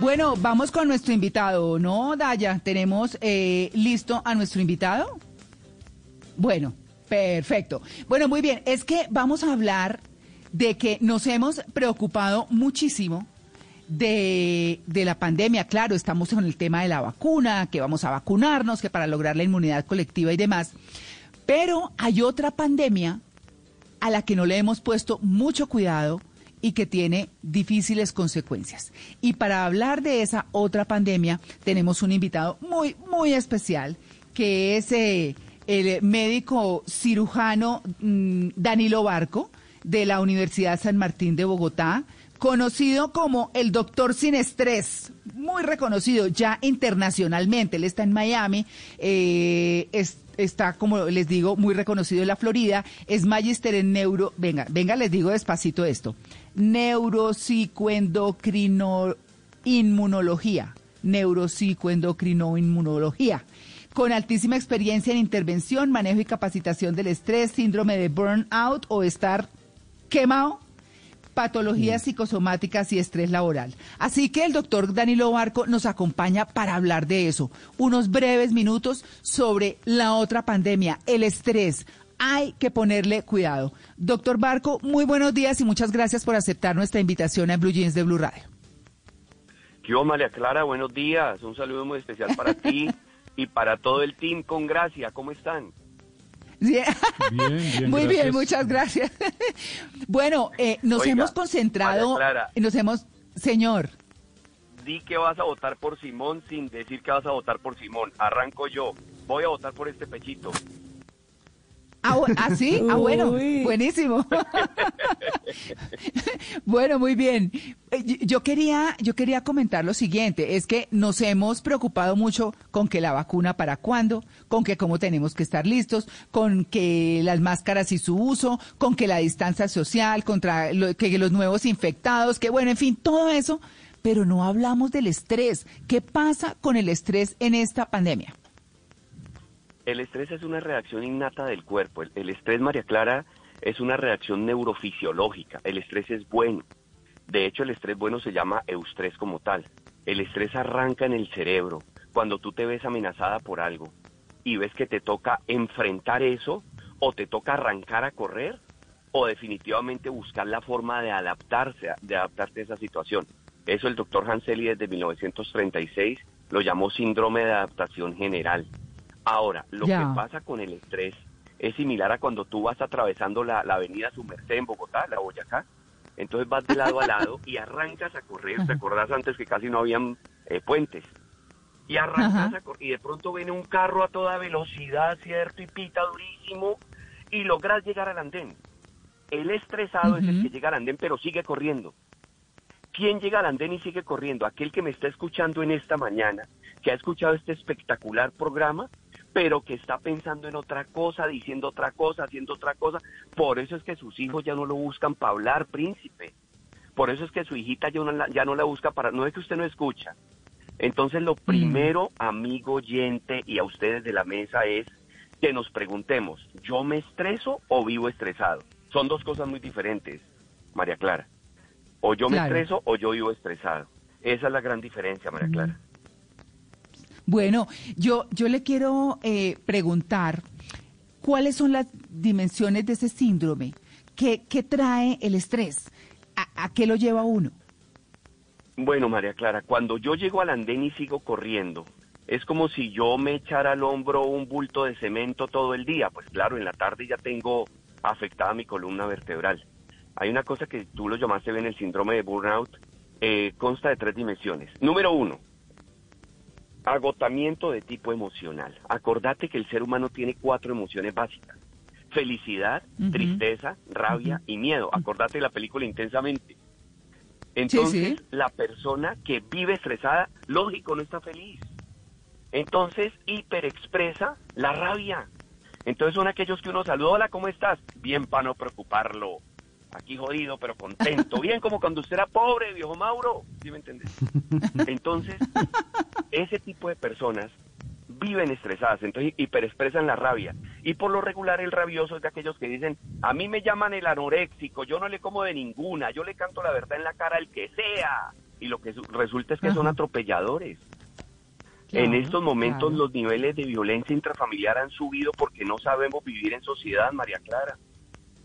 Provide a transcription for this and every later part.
Bueno, vamos con nuestro invitado, ¿no, Daya? ¿Tenemos eh, listo a nuestro invitado? Bueno, perfecto. Bueno, muy bien. Es que vamos a hablar de que nos hemos preocupado muchísimo de, de, la pandemia. Claro, estamos en el tema de la vacuna, que vamos a vacunarnos, que para lograr la inmunidad colectiva y demás. Pero hay otra pandemia a la que no le hemos puesto mucho cuidado y que tiene difíciles consecuencias. Y para hablar de esa otra pandemia, tenemos un invitado muy, muy especial, que es eh, el médico cirujano mm, Danilo Barco, de la Universidad San Martín de Bogotá, conocido como el doctor sin estrés, muy reconocido ya internacionalmente. Él está en Miami, eh, está, como les digo, muy reconocido en la Florida, es magíster en neuro, venga, venga, les digo despacito esto, neuropsicoendocrino inmunología, neuropsicoendocrinoinmunología, con altísima experiencia en intervención, manejo y capacitación del estrés, síndrome de burnout o estar quemado, patologías psicosomáticas y estrés laboral. Así que el doctor Danilo Barco nos acompaña para hablar de eso. Unos breves minutos sobre la otra pandemia, el estrés. Hay que ponerle cuidado. Doctor Barco, muy buenos días y muchas gracias por aceptar nuestra invitación a Blue Jeans de Blue Radio. Yo, María Clara, buenos días. Un saludo muy especial para ti y para todo el team con gracia. ¿Cómo están? Bien. Muy bien, muchas gracias. bueno, eh, nos hemos concentrado, nos hemos, señor. Di que vas a votar por Simón sin decir que vas a votar por Simón. Arranco yo. Voy a votar por este pechito. Ah, ¿ah sí? Ah, bueno, buenísimo. bueno, muy bien. Eh, yo quería, yo quería comentar lo siguiente, es que nos hemos preocupado mucho con que la vacuna para cuándo, con que cómo tenemos que estar listos, con que las máscaras y su uso, con que la distancia social, contra que los nuevos infectados, que bueno, en fin, todo eso, pero no hablamos del estrés. ¿Qué pasa con el estrés en esta pandemia? El estrés es una reacción innata del cuerpo. El, estrés, María Clara, es una reacción neurofisiológica. El estrés es bueno. De hecho, el estrés bueno se llama eustrés como tal. El estrés arranca en el cerebro cuando tú te ves amenazada por algo y ves que te toca enfrentar eso o te toca arrancar a correr o definitivamente buscar la forma de adaptarse, de adaptarte a esa situación. Eso el doctor Hanseli desde 1936 lo llamó síndrome de adaptación general. Ahora, lo que pasa con el estrés es similar a cuando tú vas atravesando la, avenida Sumercé en Bogotá, la Boyacá. Entonces vas de lado a lado y arrancas a correr. ¿Te acordás antes que casi no habían eh, puentes? Y arrancas a correr y de pronto viene un carro a toda velocidad, ¿cierto? Y pita durísimo y logras llegar al andén. El estresado es el que llega al andén pero sigue corriendo. ¿Quién llega al andén y sigue corriendo? Aquel que me está escuchando en esta mañana, que ha escuchado este espectacular programa pero que está pensando en otra cosa, diciendo otra cosa, haciendo otra cosa. Por eso es que sus hijos ya no lo buscan para hablar, príncipe. Por eso es que su hijita ya no la, ya no la busca para... No es que usted no escucha. Entonces lo mm. primero, amigo oyente y a ustedes de la mesa es que nos preguntemos, ¿yo me estreso o vivo estresado? Son dos cosas muy diferentes, María Clara. O yo me estreso o yo vivo estresado. Esa es la gran diferencia, María mm. Clara. Bueno, yo, yo le quiero eh, preguntar cuáles son las dimensiones de ese síndrome. ¿Qué, qué trae el estrés? ¿A, qué lo lleva uno? Bueno, María Clara, cuando yo llego al andén y sigo corriendo, es como si yo me echara al hombro un bulto de cemento todo el día. Pues claro, en la tarde ya tengo afectada mi columna vertebral. Hay una cosa que tú lo llamaste bien el síndrome de burnout, eh, consta de tres dimensiones. Número uno, Agotamiento de tipo emocional. Acordate que el ser humano tiene cuatro emociones básicas. Felicidad, tristeza, rabia y miedo. Acordate de la película intensamente. Entonces, la persona que vive estresada, lógico, no está feliz. Entonces, hiperexpresa la rabia. Entonces son aquellos que uno saluda, hola, ¿cómo estás? Bien para no preocuparlo. Aquí jodido, pero contento. Bien como cuando usted era pobre, viejo Mauro. ¿Sí me entiendes? Entonces, ese tipo de personas viven estresadas, entonces hiperexpresan la rabia. Y por lo regular el rabioso es de aquellos que dicen, a mí me llaman el anoréxico, yo no le como de ninguna, yo le canto la verdad en la cara al que sea. Y lo que resulta es que son atropelladores. en estos momentos los niveles de violencia intrafamiliar han subido porque no sabemos vivir en sociedad, María Clara.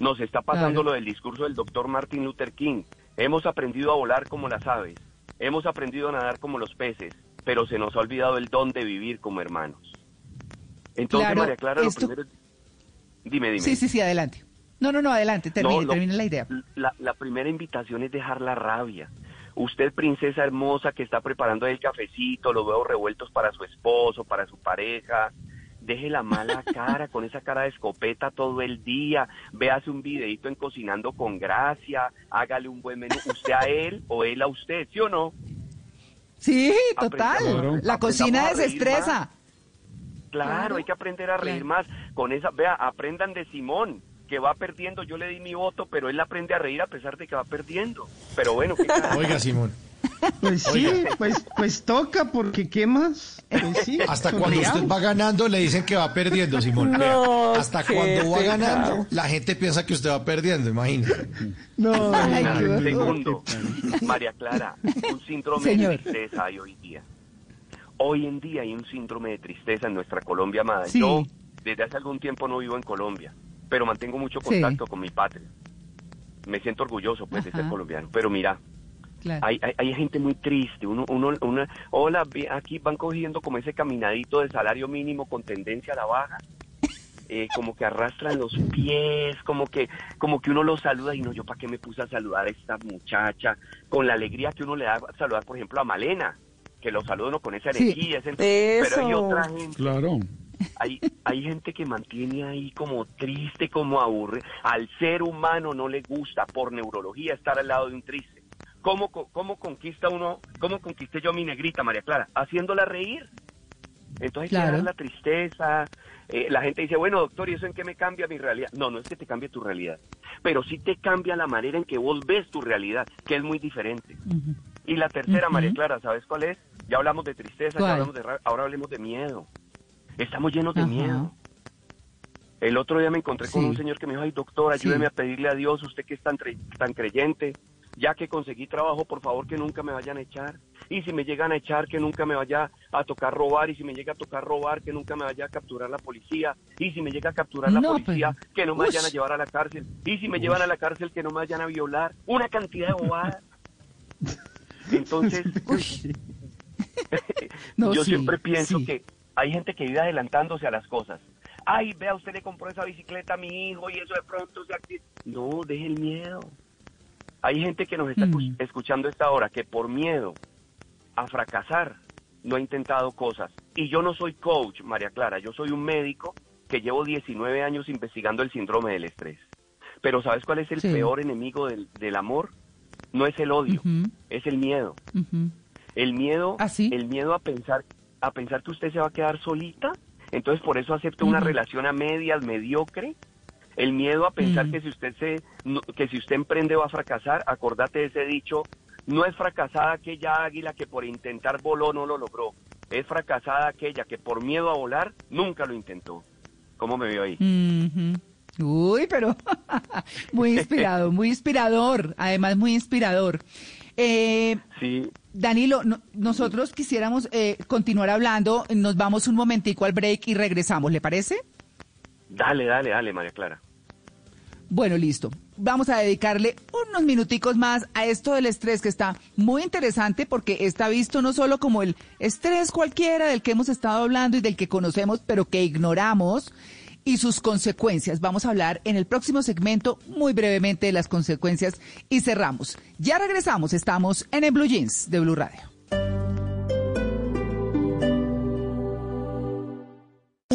Nos está pasando lo del discurso del doctor Martin Luther King. Hemos aprendido a volar como las aves, hemos aprendido a nadar como los peces, pero se nos ha olvidado el don de vivir como hermanos. Entonces, María Clara, lo primero Dime, dime. Sí, sí, sí, adelante. No, no, no, adelante, termine, termine la idea. La, la primera invitación es dejar la rabia. Usted, princesa hermosa, que está preparando el cafecito, los huevos revueltos para su esposo, para su pareja, deje la mala cara con esa cara de escopeta todo el día, véase un videito en Cocinando con Gracia, hágale un buen menú, usted a él o él a usted, ¿sí o no? Sí, total. La cocina desestresa. Claro, hay que aprender a reír más. Con esa, vea, aprendan de Simón, que va perdiendo. Yo le di mi voto, pero él aprende a reír a pesar de que va perdiendo. Pero bueno, ¿qué Oiga, Simón. Pues sí, pues, pues toca, porque ¿qué más? Pues sí, Hasta cuando usted va ganando le dicen que va perdiendo, Simón. hasta cuando va ganando la gente piensa que usted va perdiendo, imagínate. No, segundo, María Clara, un síndrome de tristeza hay hoy día. Hoy en día hay un síndrome de tristeza en nuestra Colombia amada. Yo desde hace algún tiempo no vivo en Colombia, pero mantengo mucho contacto con mi patria. Me siento orgulloso pues de ser colombiano, pero mira, hay, hay, gente muy triste, uno, uno, una, hola, aquí van cogiendo como ese caminadito de salario mínimo con tendencia a la baja, eh, como que arrastran los pies, como que, como que uno los saluda y no, yo para qué me puse a saludar a esta muchacha, con la alegría que uno le da a saludar, por ejemplo, a Malena, que lo saluda uno con esa energía, pero hay otra gente. Claro. Hay, hay gente que mantiene ahí como triste, como aburre. Al ser humano no le gusta por neurología estar al lado de un triste ¿Cómo, ¿Cómo conquista uno, cómo conquisté yo a mi negrita, María Clara? Haciéndola reír. Entonces que la tristeza. Eh, la gente dice, bueno, doctor, ¿y eso en qué me cambia mi realidad? No, no es que te cambie tu realidad, pero sí te cambia la manera en que vos ves tu realidad, que es muy diferente. Y la tercera, María Clara, ¿sabes cuál es? Ya hablamos de tristeza, ya hablamos de ahora hablemos de miedo. Estamos llenos de miedo. El otro día me encontré con un señor que me dijo, ay doctor, ayúdeme a pedirle a Dios, usted que es tan, tan creyente, ya que conseguí trabajo, por favor que nunca me vayan a echar. Y si me llegan a echar, que nunca me vaya a tocar robar. Y si me llega a tocar robar, que nunca me vaya a capturar la policía. Y si me llega a capturar la policía, que no me vayan a llevar a la cárcel. Y si me llevan a la cárcel, que no me vayan a violar. Una cantidad de bobadas. Entonces, yo siempre pienso que hay gente que vive adelantándose a las cosas. Ay, vea, usted le compró esa bicicleta a mi hijo y eso de pronto se activa. No, deje el miedo. Hay gente que nos está mm. escuchando esta hora que por miedo a fracasar no ha intentado cosas. Y yo no soy coach, María Clara, yo soy un médico que llevo 19 años investigando el síndrome del estrés. Pero ¿sabes cuál es el peor enemigo del, amor? No es el odio, es el miedo. El miedo, ¿Ah, el miedo a pensar, a pensar que usted se va a quedar solita. Entonces por eso acepta una relación a medias, mediocre, el miedo a pensar mm. que si usted se que si usted emprende va a fracasar, acordate de ese dicho, no es fracasada aquella águila que por intentar voló no lo logró, es fracasada aquella que por miedo a volar nunca lo intentó. ¿Cómo me veo ahí? Uy, pero muy inspirado, muy inspirador, además muy inspirador. Eh, sí. Danilo, nosotros quisiéramos eh, continuar hablando, nos vamos un momentico al break y regresamos, ¿le parece? Dale, dale, dale, María Clara. Bueno, listo. Vamos a dedicarle unos minuticos más a esto del estrés que está muy interesante porque está visto no solo como el estrés cualquiera del que hemos estado hablando y del que conocemos pero que ignoramos y sus consecuencias. Vamos a hablar en el próximo segmento muy brevemente de las consecuencias y cerramos. Ya regresamos, estamos en el Blue Jeans de Blue Radio.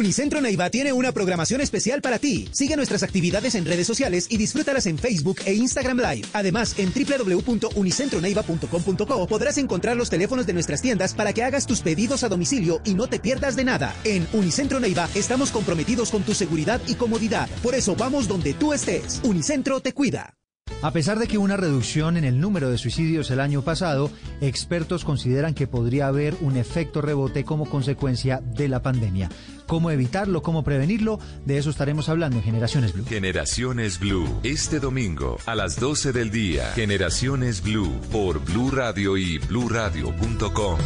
Unicentro Neiva tiene una programación especial para ti. Sigue nuestras actividades en redes sociales y disfrútalas en Facebook e Instagram Live. Además, en www.unicentroneiva.com.co podrás encontrar los teléfonos de nuestras tiendas para que hagas tus pedidos a domicilio y no te pierdas de nada. En Unicentro Neiva estamos comprometidos con tu seguridad y comodidad. Por eso vamos donde tú estés. Unicentro te cuida. A pesar de que una reducción en el número de suicidios el año pasado, expertos consideran que podría haber un efecto rebote como consecuencia de la pandemia. ¿Cómo evitarlo? ¿Cómo prevenirlo? De eso estaremos hablando en Generaciones Blue. Generaciones Blue, este domingo a las 12 del día. Generaciones Blue por Blue Radio y bluradio.com.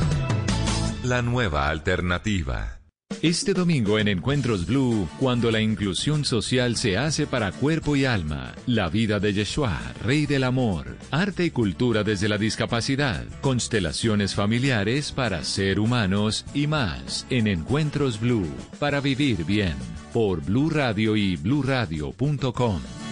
La nueva alternativa. Este domingo en Encuentros Blue, cuando la inclusión social se hace para cuerpo y alma, la vida de Yeshua, Rey del Amor, arte y cultura desde la discapacidad, constelaciones familiares para ser humanos y más en Encuentros Blue, para vivir bien, por Blue Radio y bluradio.com.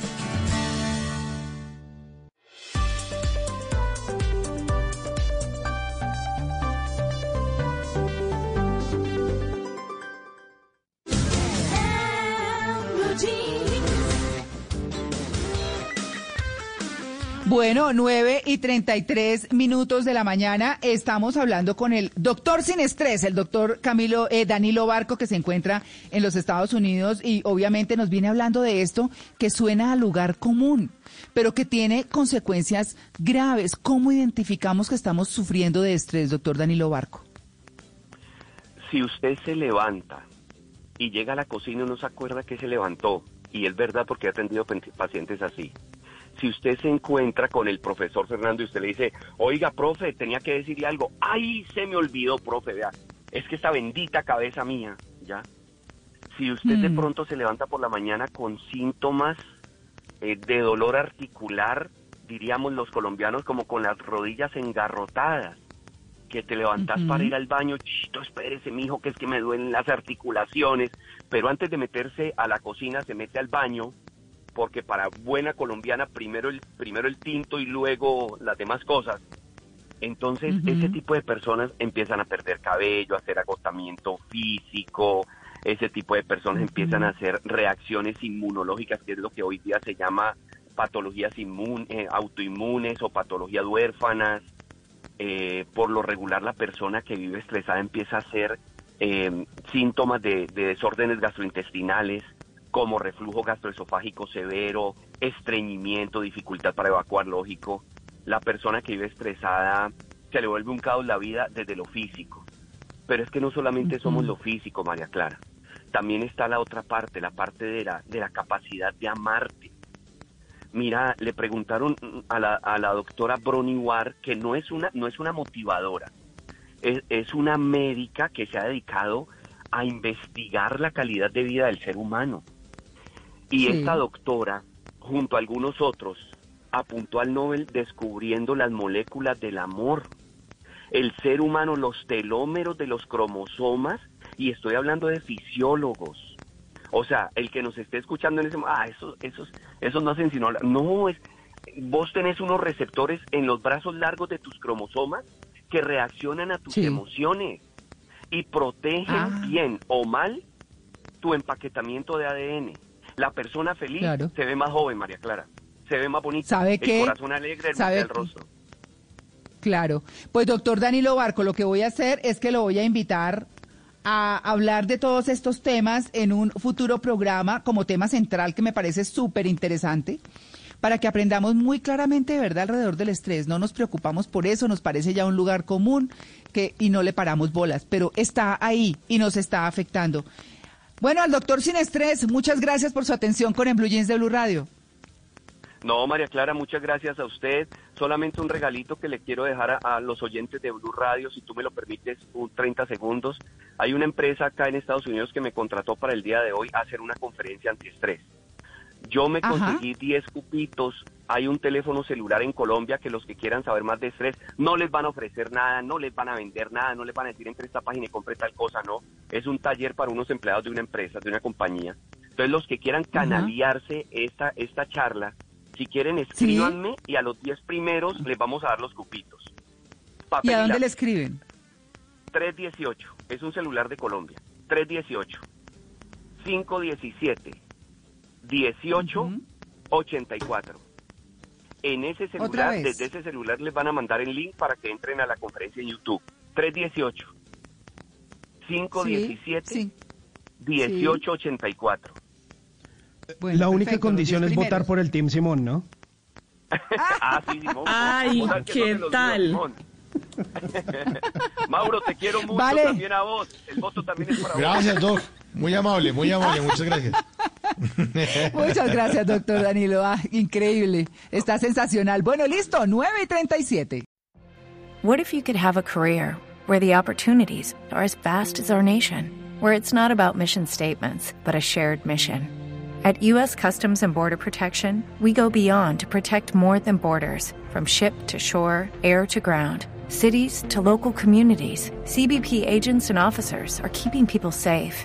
Bueno, 9 y 33 minutos de la mañana estamos hablando con el doctor sin estrés, el doctor Camilo eh, Danilo Barco, que se encuentra en los Estados Unidos y obviamente nos viene hablando de esto que suena a lugar común, pero que tiene consecuencias graves. ¿Cómo identificamos que estamos sufriendo de estrés, doctor Danilo Barco? Si usted se levanta y llega a la cocina y no se acuerda que se levantó, y es verdad porque he atendido pacientes así si usted se encuentra con el profesor Fernando y usted le dice, oiga, profe, tenía que decirle algo, ay, se me olvidó, profe, vea, es que esta bendita cabeza mía, ¿ya? Si usted de mm. pronto se levanta por la mañana con síntomas eh, de dolor articular, diríamos los colombianos, como con las rodillas engarrotadas, que te levantas para ir al baño, chito, espérese, mijo, que es que me duelen las articulaciones, pero antes de meterse a la cocina se mete al baño porque para buena colombiana primero el, primero el tinto y luego las demás cosas. Entonces ese tipo de personas empiezan a perder cabello, a hacer agotamiento físico, ese tipo de personas empiezan a hacer reacciones inmunológicas, que es lo que hoy día se llama patologías eh, autoinmunes o patologías huérfanas. Eh, por lo regular la persona que vive estresada empieza a hacer eh, síntomas de desórdenes gastrointestinales, como reflujo gastroesofágico severo, estreñimiento, dificultad para evacuar lógico. La persona que vive estresada se le vuelve un caos la vida desde lo físico. Pero es que no solamente somos lo físico, María Clara. También está la otra parte, la parte de la, de la capacidad de amarte. Mira, le preguntaron a la, a la doctora Brony Ward que no es una, no es una motivadora, es, es una médica que se ha dedicado a investigar la calidad de vida del ser humano y esta doctora, junto a algunos otros, apuntó al Nobel descubriendo las moléculas del amor, el ser humano, los telómeros de los cromosomas, y estoy hablando de fisiólogos. O sea, el que nos esté escuchando en ese momento, ah, esos, esos, esos no hacen sino No, es, vos tenés unos receptores en los brazos largos de tus cromosomas que reaccionan a tus emociones y protegen ah. bien o mal tu empaquetamiento de ADN. La persona feliz se ve más joven, María Clara. Se ve más bonita. ¿Sabe el corazón alegre, el, ¿Sabe el rostro. Claro. Pues doctor Danilo Barco, lo que voy a hacer es que lo voy a invitar a hablar de todos estos temas en un futuro programa como tema central que me parece súper interesante para que aprendamos muy claramente de verdad alrededor del estrés. No nos preocupamos por eso, nos parece ya un lugar común que, y no le paramos bolas, pero está ahí y nos está afectando. Bueno, al doctor Sin Estrés, muchas gracias por su atención con el Blue Jeans de Blue Radio. No, María Clara, muchas gracias a usted. Solamente un regalito que le quiero dejar a, los oyentes de Blue Radio, si tú me lo permites, un 30 segundos. Hay una empresa acá en Estados Unidos que me contrató para el día de hoy hacer una conferencia antiestrés. Yo me conseguí 10 cupitos. Hay un teléfono celular en Colombia que los que quieran saber más de estrés no les van a ofrecer nada, no les van a vender nada, no les van a decir entre esta página y compre tal cosa, no. Es un taller para unos empleados de una empresa, de una compañía. Entonces los que quieran canalizarse esta, esta charla, si quieren escríbanme y a los 10 primeros les vamos a dar los cupitos. ¿Y a dónde le escriben? 318, es un celular de Colombia. 318 517 1884. En ese celular, desde ese celular les van a mandar el link para que entren a la conferencia en YouTube. 318 517 Sí, 1884. Bueno, La única perfecto, condición es votar por el Team Simón, ¿no? Ah, sí, Simón. Ay, ¿qué no tal? Mauro, te quiero mucho Vale. también a vos. El voto también es para vos. Gracias, Doc. Muy amable, muy amable. Muchas gracias. Muchas gracias, doctor Danilo. Ah, increíble. Está sensacional. Bueno, listo, 9 y 37. What if you could have a career where the opportunities are as vast as our nation, where it's not about mission statements, but a shared mission? At U.S. Customs and Border Protection, we go beyond to protect more than borders from ship to shore, air to ground. Cities to local communities, CBP agents and officers are keeping people safe.